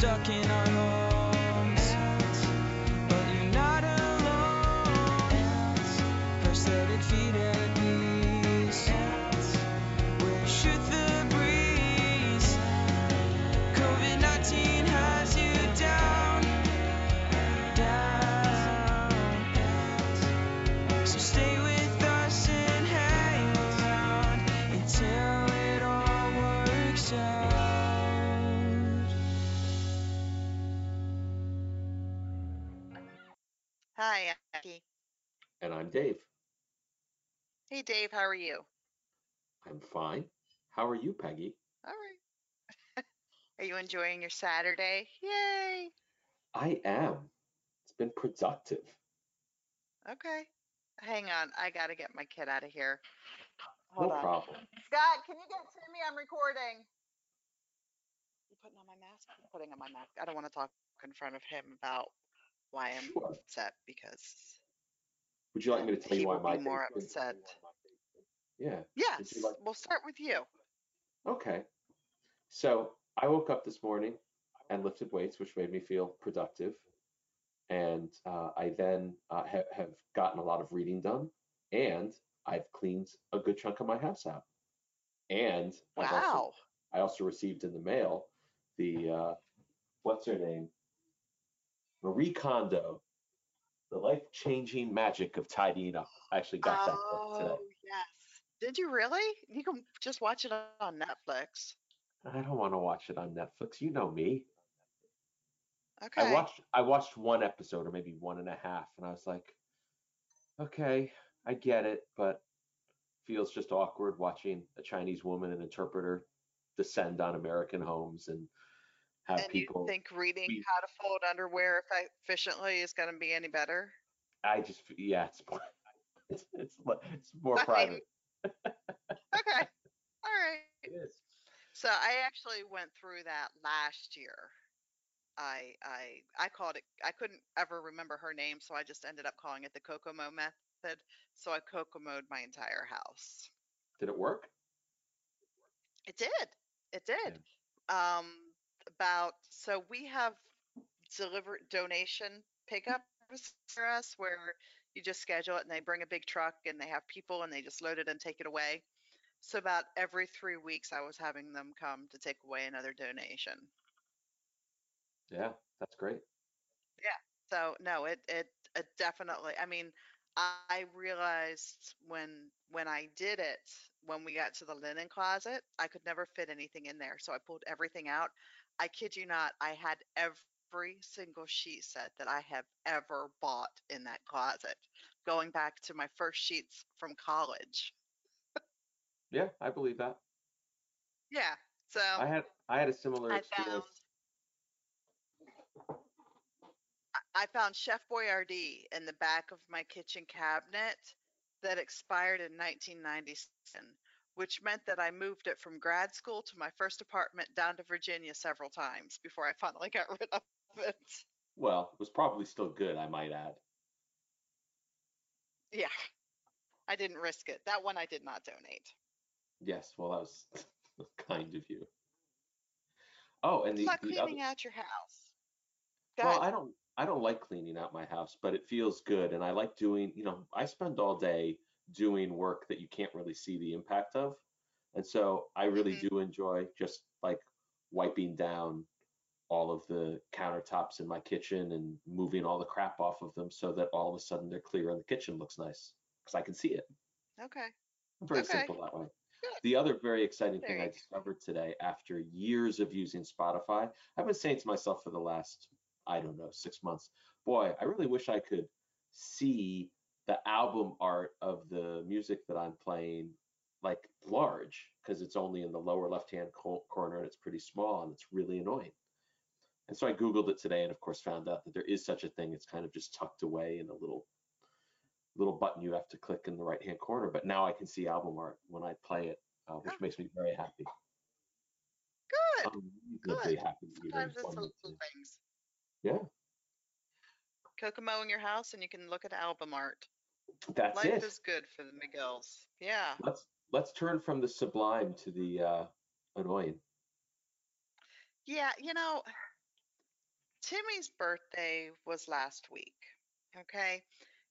stuck in our homes. Hi, Aki. And I'm Dave. Hey, Dave, how are you? I'm fine. How are you, Peggy? All right. Are you enjoying your Saturday? Yay. I am. It's been productive. Okay. Hang on. I got to get my kid out of here. No on. problem. Scott, can you get to me? I'm recording. You putting on my mask? I'm putting on my mask. I don't want to talk in front of him about why I'm Sure. upset because Would you like me to tell you why my more upset. Yeah. Yes, like- we'll start with you. Okay. So I woke up this morning and lifted weights, which made me feel productive. And uh, I then uh, ha- have gotten a lot of reading done, and I've cleaned a good chunk of my house out. And I've also, Wow. I also received in the mail the uh, what's her name, Marie Kondo, the life-changing magic of tidying up. I actually got that book today. Oh, yes. Did you really? You can just watch it on Netflix. I don't want to watch it on Netflix. You know me. Okay. I watched I watched one episode or maybe one and a half, and I was like, okay, I get it, but feels just awkward watching a Chinese woman and interpreter descend on American homes and have and people. you think reading how to fold underwear effe- efficiently is going to be any better? I just yeah, it's more it's it's, li- it's more private. Okay. All right. It is. So I actually went through that last year. I I I called it. I couldn't ever remember her name, so I just ended up calling it the Kokomo method. So I Kokomoed my entire house. Did it work? It did. It did. Um, about so we have deliver donation pickup for us where you just schedule it and they bring a big truck and they have people and they just load it and take it away. So about every three weeks, I was having them come to take away another donation. Yeah, that's great. Yeah. So no, it it, it definitely. I mean, I realized when when I did it, when we got to the linen closet, I could never fit anything in there. So I pulled everything out. I kid you not, I had every single sheet set that I have ever bought in that closet, going back to my first sheets from college. Yeah, I believe that. Yeah. So I had I had a similar I experience. found I found Chef Boyardee in the back of my kitchen cabinet that expired in 1997, which meant that I moved it from grad school to my first apartment down to Virginia several times before I finally got rid of it. Well, it was probably still good, I might add. Yeah. I didn't risk it. That one I did not donate. Yes, well, that was kind of you. Oh, and It's the, not cleaning other, out your house. Go well, ahead. I don't I don't like cleaning out my house, but it feels good, and I like doing, you know, I spend all day doing work that you can't really see the impact of, and so I really Mhm. do enjoy just like wiping down all of the countertops in my kitchen and moving all the crap off of them so that all of a sudden they're clear and the kitchen looks nice because I can see it. Okay. Very Okay. simple that way. Good. The other very exciting There thing I discovered today after years of using Spotify, I've been saying to myself for the last, I don't know, six months, boy, I really wish I could see the album art of the music that I'm playing like large because it's only in the lower left hand co- corner and it's pretty small and it's really annoying. And so I Googled it today and of course found out that there is such a thing. It's kind of just tucked away in a little little button you have to click in the right hand corner. But now I can see album art when I play it, uh, which Oh. makes me very happy. Good. I'm Good. happy Sometimes it's little things. Yeah, Kokomo in your house and you can look at album art. That's it. Life it. is good for the McGills. Yeah. Let's let's turn from the sublime to the uh, annoying. Yeah, you know, Timmy's birthday was last week. Okay.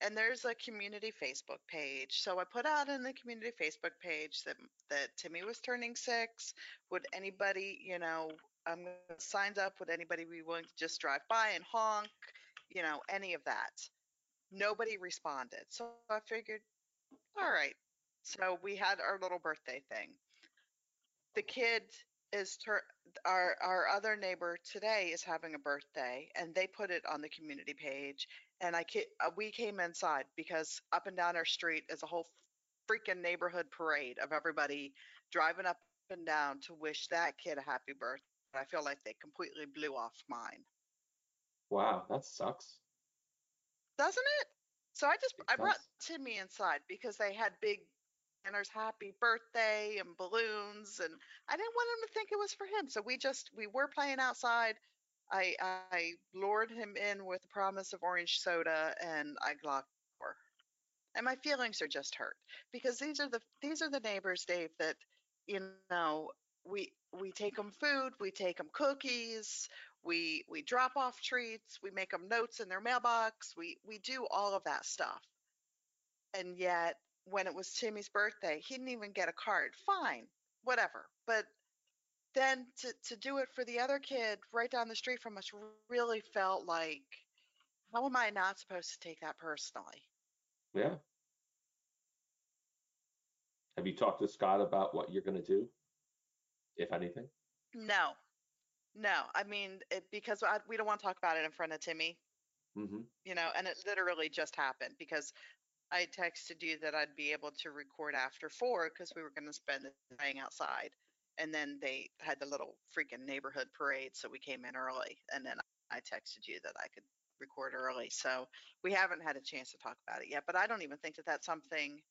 And there's a community Facebook page. So I put out in the community Facebook page that that Timmy was turning six. Would anybody, you know, um, signs up? Would anybody be willing to just drive by and honk? You know, any of that. Nobody responded. So I figured, all right. So we had our little birthday thing. The kid is tur- our our other neighbor today is having a birthday and they put it on the community page and I ca- uh, we came inside because up and down our street is a whole freaking neighborhood parade of everybody driving up and down to wish that kid a happy birthday. I feel like they completely blew off mine. Wow, that sucks. Doesn't it? So I just I brought. Timmy inside because they had big banners happy birthday and balloons and I didn't want him to think it was for him. So we just we were playing outside. I I lured him in with the promise of orange soda and I locked the door. And my feelings are just hurt because these are the these are the neighbors, Dave, that you know we we take them food, we take them cookies, we we drop off treats, we make them notes in their mailbox, we we do all of that stuff. And yet when it was Timmy's birthday, he didn't even get a card. Fine, whatever. But then to to do it for the other kid right down the street from us really felt like how am I not supposed to take that personally? Yeah. Have you talked to Scott about what you're going to do, if anything? No, no. I mean, it, because I, we don't want to talk about it in front of Timmy, hmm you know, and it literally just happened because I texted you that I'd be able to record after four because we were going to spend the day outside. And then they had the little freaking neighborhood parade, so we came in early. And then I texted you that I could record early. So we haven't had a chance to talk about it yet. But I don't even think that that's something.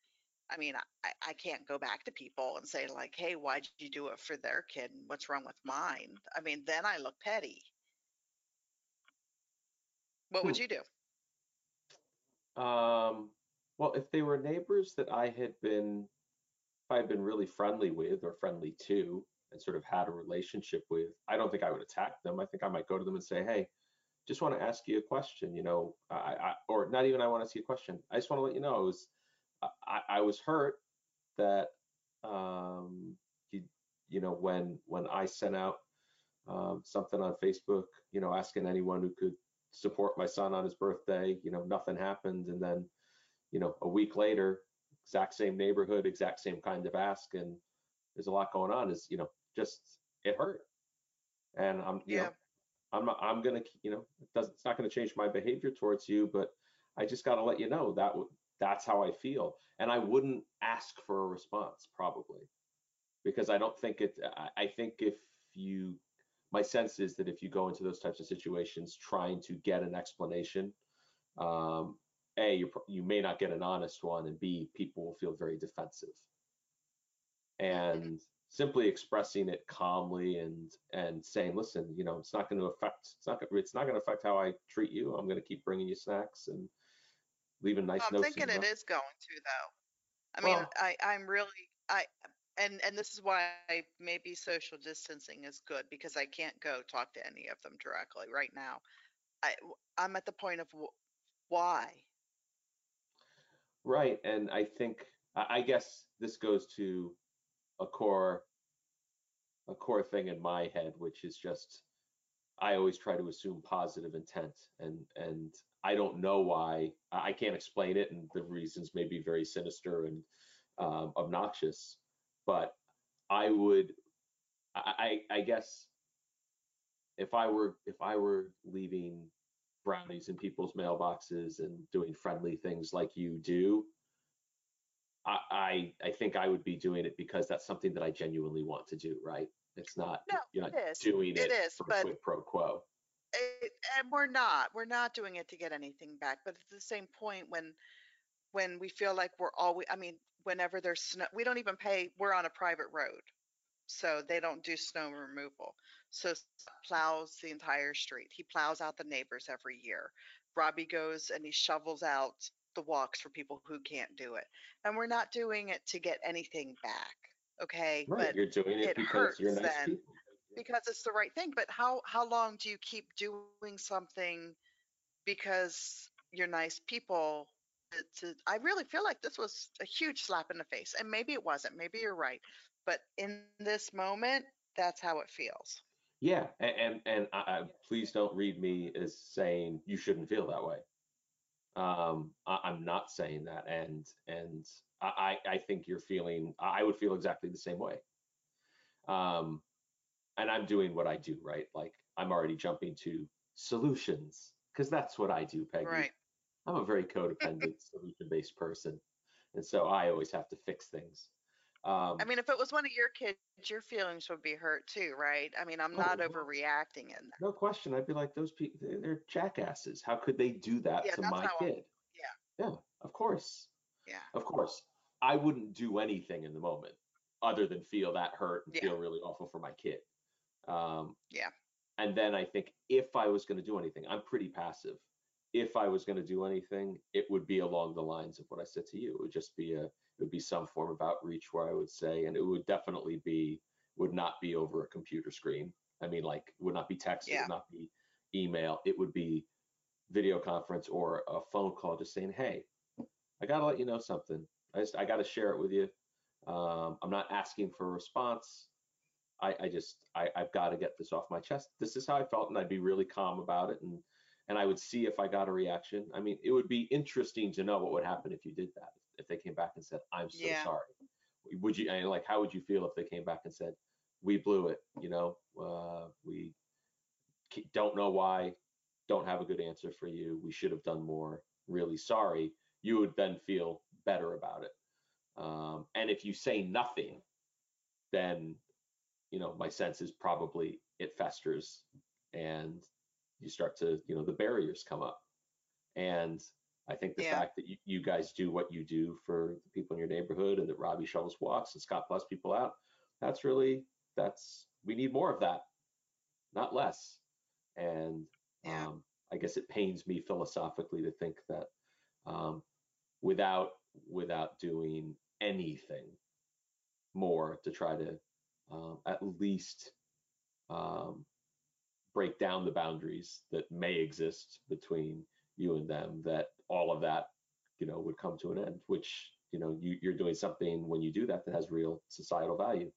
I mean, I, I can't go back to people and say like, "Hey, why'd you do it for their kid? And what's wrong with mine?" I mean, then I look petty. What would Hmm. you do? Um, well, if they were neighbors that I had been, if I had been really friendly with or friendly to and sort of had a relationship with, I don't think I would attack them. I think I might go to them and say, hey, just want to ask you a question, you know, I, I, or not even I want to see a question. I just want to let you know, I was, I, I was hurt that, um, you, you know, when, when I sent out, um, something on Facebook, you know, asking anyone who could support my son on his birthday, you know, nothing happened. And then, you know, a week later, exact same neighborhood, exact same kind of ask, and there's a lot going on. Is you know, just it hurt, and I'm you Yeah. know, I'm not, I'm gonna you know, it doesn't it's not gonna change my behavior towards you, but I just got to let you know that that's how I feel, and I wouldn't ask for a response probably, because I don't think it. I, think if you, my sense is that if you go into those types of situations trying to get an explanation, um, a you you may not get an honest one and b people will feel very defensive and simply expressing it calmly and and saying listen you know it's not going to affect it's not it's not going to affect how i treat you i'm going to keep bringing you snacks and leaving nice I'm notes thinking in it your- going to though. I mean, Well- I I'm really I and and this is why maybe social distancing is good because I can't go talk to any of them directly right now. I I'm at the point of why. right and i think i I guess this goes to a core a core thing in my head which is just I always try to assume positive intent and and I don't know why I can't explain it and the reasons may be very sinister and um, obnoxious but I would I I guess if I were if I were leaving brownies in people's mailboxes and doing friendly things like you do I I, I think I would be doing it because that's something that I genuinely want to do right it's not No, you're not it is. doing It it, is, for but- a quid pro quo it, and we're not we're not doing it to get anything back but at the same point when when we feel like we're always i mean whenever there's snow we don't even pay we're on a private road so they don't do snow removal so plows the entire street he plows out the neighbors every year robbie goes and he shovels out the walks for people who can't do it and we're not doing it to get anything back okay Right, but you're doing it it because you're hurts nice then. people. Because it's the right thing. But how how long do you keep doing something because you're nice people? To, to, I really feel like this was a huge slap in the face, and maybe it wasn't. Maybe you're right, but in this moment, that's how it feels. Yeah, and and, and I, I, please don't read me as saying you shouldn't feel that way. Um, I, I'm not saying that, and and I I I think you're feeling. I would feel exactly the same way. Um, and I'm doing what I do, right? Like I'm already jumping to solutions because that's what I do, Peggy. Right. I'm a very codependent, solution-based person, and so I always have to fix things. Um, I mean, if it was one of your kids, your feelings would be hurt too, right? I mean, I'm Oh, not overreacting in that. no question, I'd be like, those people, they're, they're jackasses. How could they do that Yeah, to that's my kid? yeah. Yeah, of course. Yeah. Of course. I wouldn't do anything in the moment other than feel that hurt and Yeah. feel really awful for my kid. Um, Yeah. And then I think if I was going to do anything, I'm pretty passive. If I was going to do anything, it would be along the lines of what I said to you. It would just be a, it would be some form of outreach where I would say, and it would definitely be, would not be over a computer screen. I mean, like, would not be text, it Yeah. would not be email. It would be video conference or a phone call just saying, hey, I got to let you know something. I just, I got to share it with you. Um, I'm not asking for a response. I, I just, I, I've got to get this off my chest. This is how I felt, and I'd be really calm about it, and and I would see if I got a reaction. I mean, it would be interesting to know what would happen if you did that. If they came back and said, "I'm so Yeah. sorry," would you? And like, how would you feel if they came back and said, "We blew it," you know, uh, we don't know why, don't have a good answer for you. We should have done more. Really sorry. You would then feel better about it. Um, and if you say nothing, then you know my sense is probably it festers and you start to you know the barriers come up and i think the Yeah. fact that you, you guys do what you do for the people in your neighborhood and that robbie shovels walks and scott bless people out that's really that's we need more of that not less and Yeah. um, i guess it pains me philosophically to think that um, without without doing anything more to try to um, at least um, break down the boundaries that may exist between you and them that all of that you know would come to an end which you know you, you're doing something when you do that that has real societal value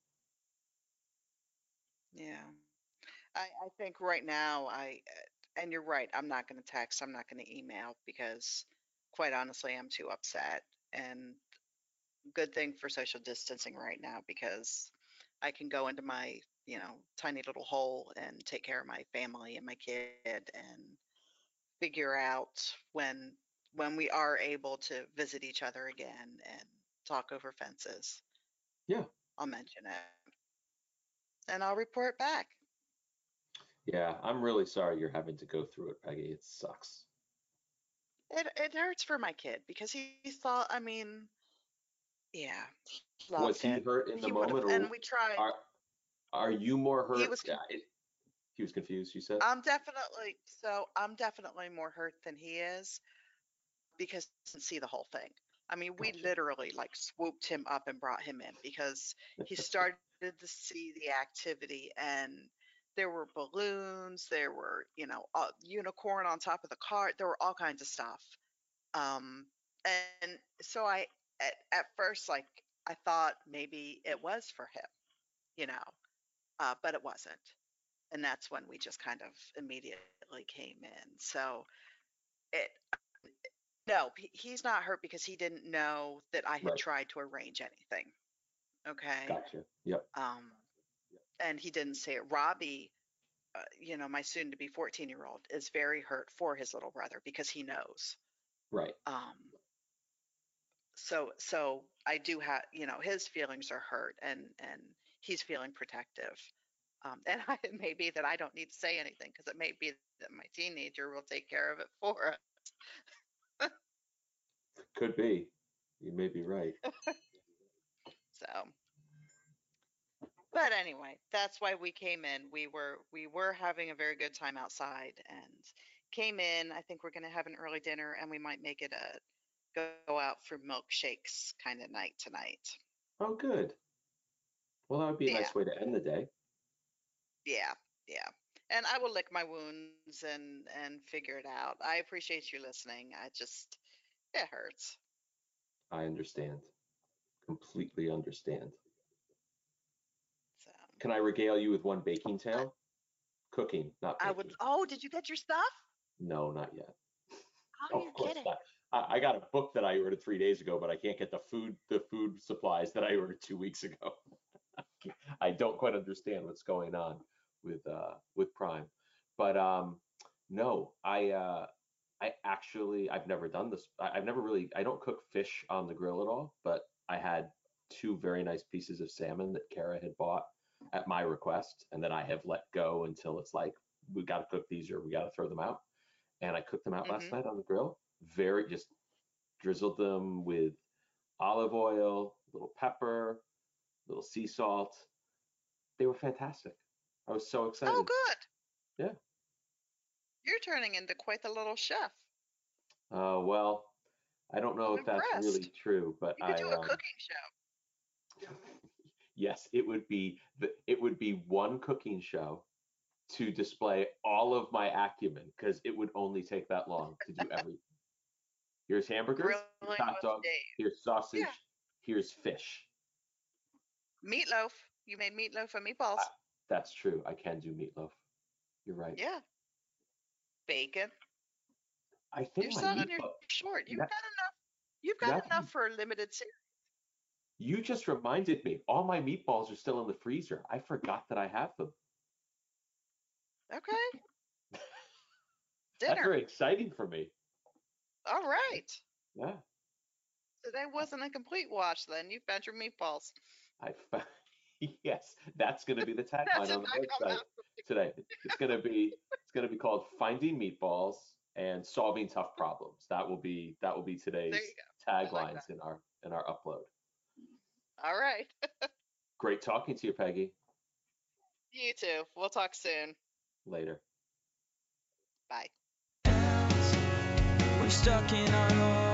Yeah. I, I think right now I and you're right, I'm not going to text, I'm not going to email because quite honestly, I'm too upset and good thing for social distancing right now because I can go into my, you know, tiny little hole and take care of my family and my kid and figure out when when we are able to visit each other again and talk over fences. Yeah. I'll mention it. And I'll report back. yeah i'm really sorry you're having to go through it peggy it sucks It it hurts for my kid because he, he thought. I mean, yeah, he was he it. hurt in the He would've- moment or and we tried. are are you more hurt He was yeah, it- he was confused you said I'm definitely so. I'm definitely more hurt than he is because he didn't see the whole thing. I mean, we literally like swooped him up and brought him in because he started to see the activity and there were balloons, there were, you know, a unicorn on top of the cart, there were all kinds of stuff. Um, and so I, at, at first, like, I thought maybe it was for him, you know, uh, but it wasn't. And that's when we just kind of immediately came in. So it, no, he's not hurt because he didn't know that I had Right. tried to arrange anything. Okay. gotcha yep Um, and he didn't say it. Robbie, uh, you know, my soon to be 14 year old is very hurt for his little brother because he knows. right Um, so, so I do have, you know, his feelings are hurt and, and he's feeling protective. Um, and I, it may be that I don't need to say anything because it may be that my teenager will take care of it for us. could be you may be right So, but anyway, that's why we came in. We were we were having a very good time outside and came in. I think we're going to have an early dinner and we might make it a go out for milkshakes kind of night tonight. Oh, good. Well, that would be a nice way to end the day. Yeah, yeah. And I will lick my wounds and and figure it out. I appreciate you listening. I just it hurts. I understand. Completely understand. So Can I regale you with one baking tale? Cooking, not baking. I would. Oh, did you get your stuff? No, not yet. Oh, of you're course kidding. not. I, I got a book that I ordered three days ago, but I can't get the food the food supplies that I ordered two weeks ago. I don't quite understand what's going on with uh with Prime. But um no, I uh I actually I've never done this. I, I've never really I don't cook fish on the grill at all, but I had two very nice pieces of salmon that Kara had bought at my request and that I have let go until it's like we got to cook these or we got to throw them out. And I cooked them out last Mhm. night on the grill. Very just drizzled them with olive oil, a little pepper, a little sea salt. They were fantastic. I was so excited. Oh, good. Yeah. You're turning into quite the little chef. Uh, well, I don't know I'm if that's really true, but You could I do a um, cooking show. yes, it would be the it would be one cooking show to display all of my acumen because it would only take that long to do everything. Here's hamburgers, Grilling here's hot with dogs, here's sausage, here's fish. Meatloaf. You made meatloaf and meatballs. That's true. I can do meatloaf. You're right. yeah. Bacon. I think You're selling your short. You've that- got enough. You've got that- enough for a limited series. You just reminded me. All my meatballs are still in the freezer. I forgot that I have them. Okay. Dinner. That's very exciting for me. All right. Yeah. So that wasn't a complete wash then. You found your meatballs. I found, yes, that's going to be the tagline on the website today. It's going to be it's going to be called Finding Meatballs and Solving Tough Problems. That will be that will be today's go. like taglines in our in our upload. All right. Great talking to you, Peggy. You too. We'll talk soon. Later. Stuck in our homes,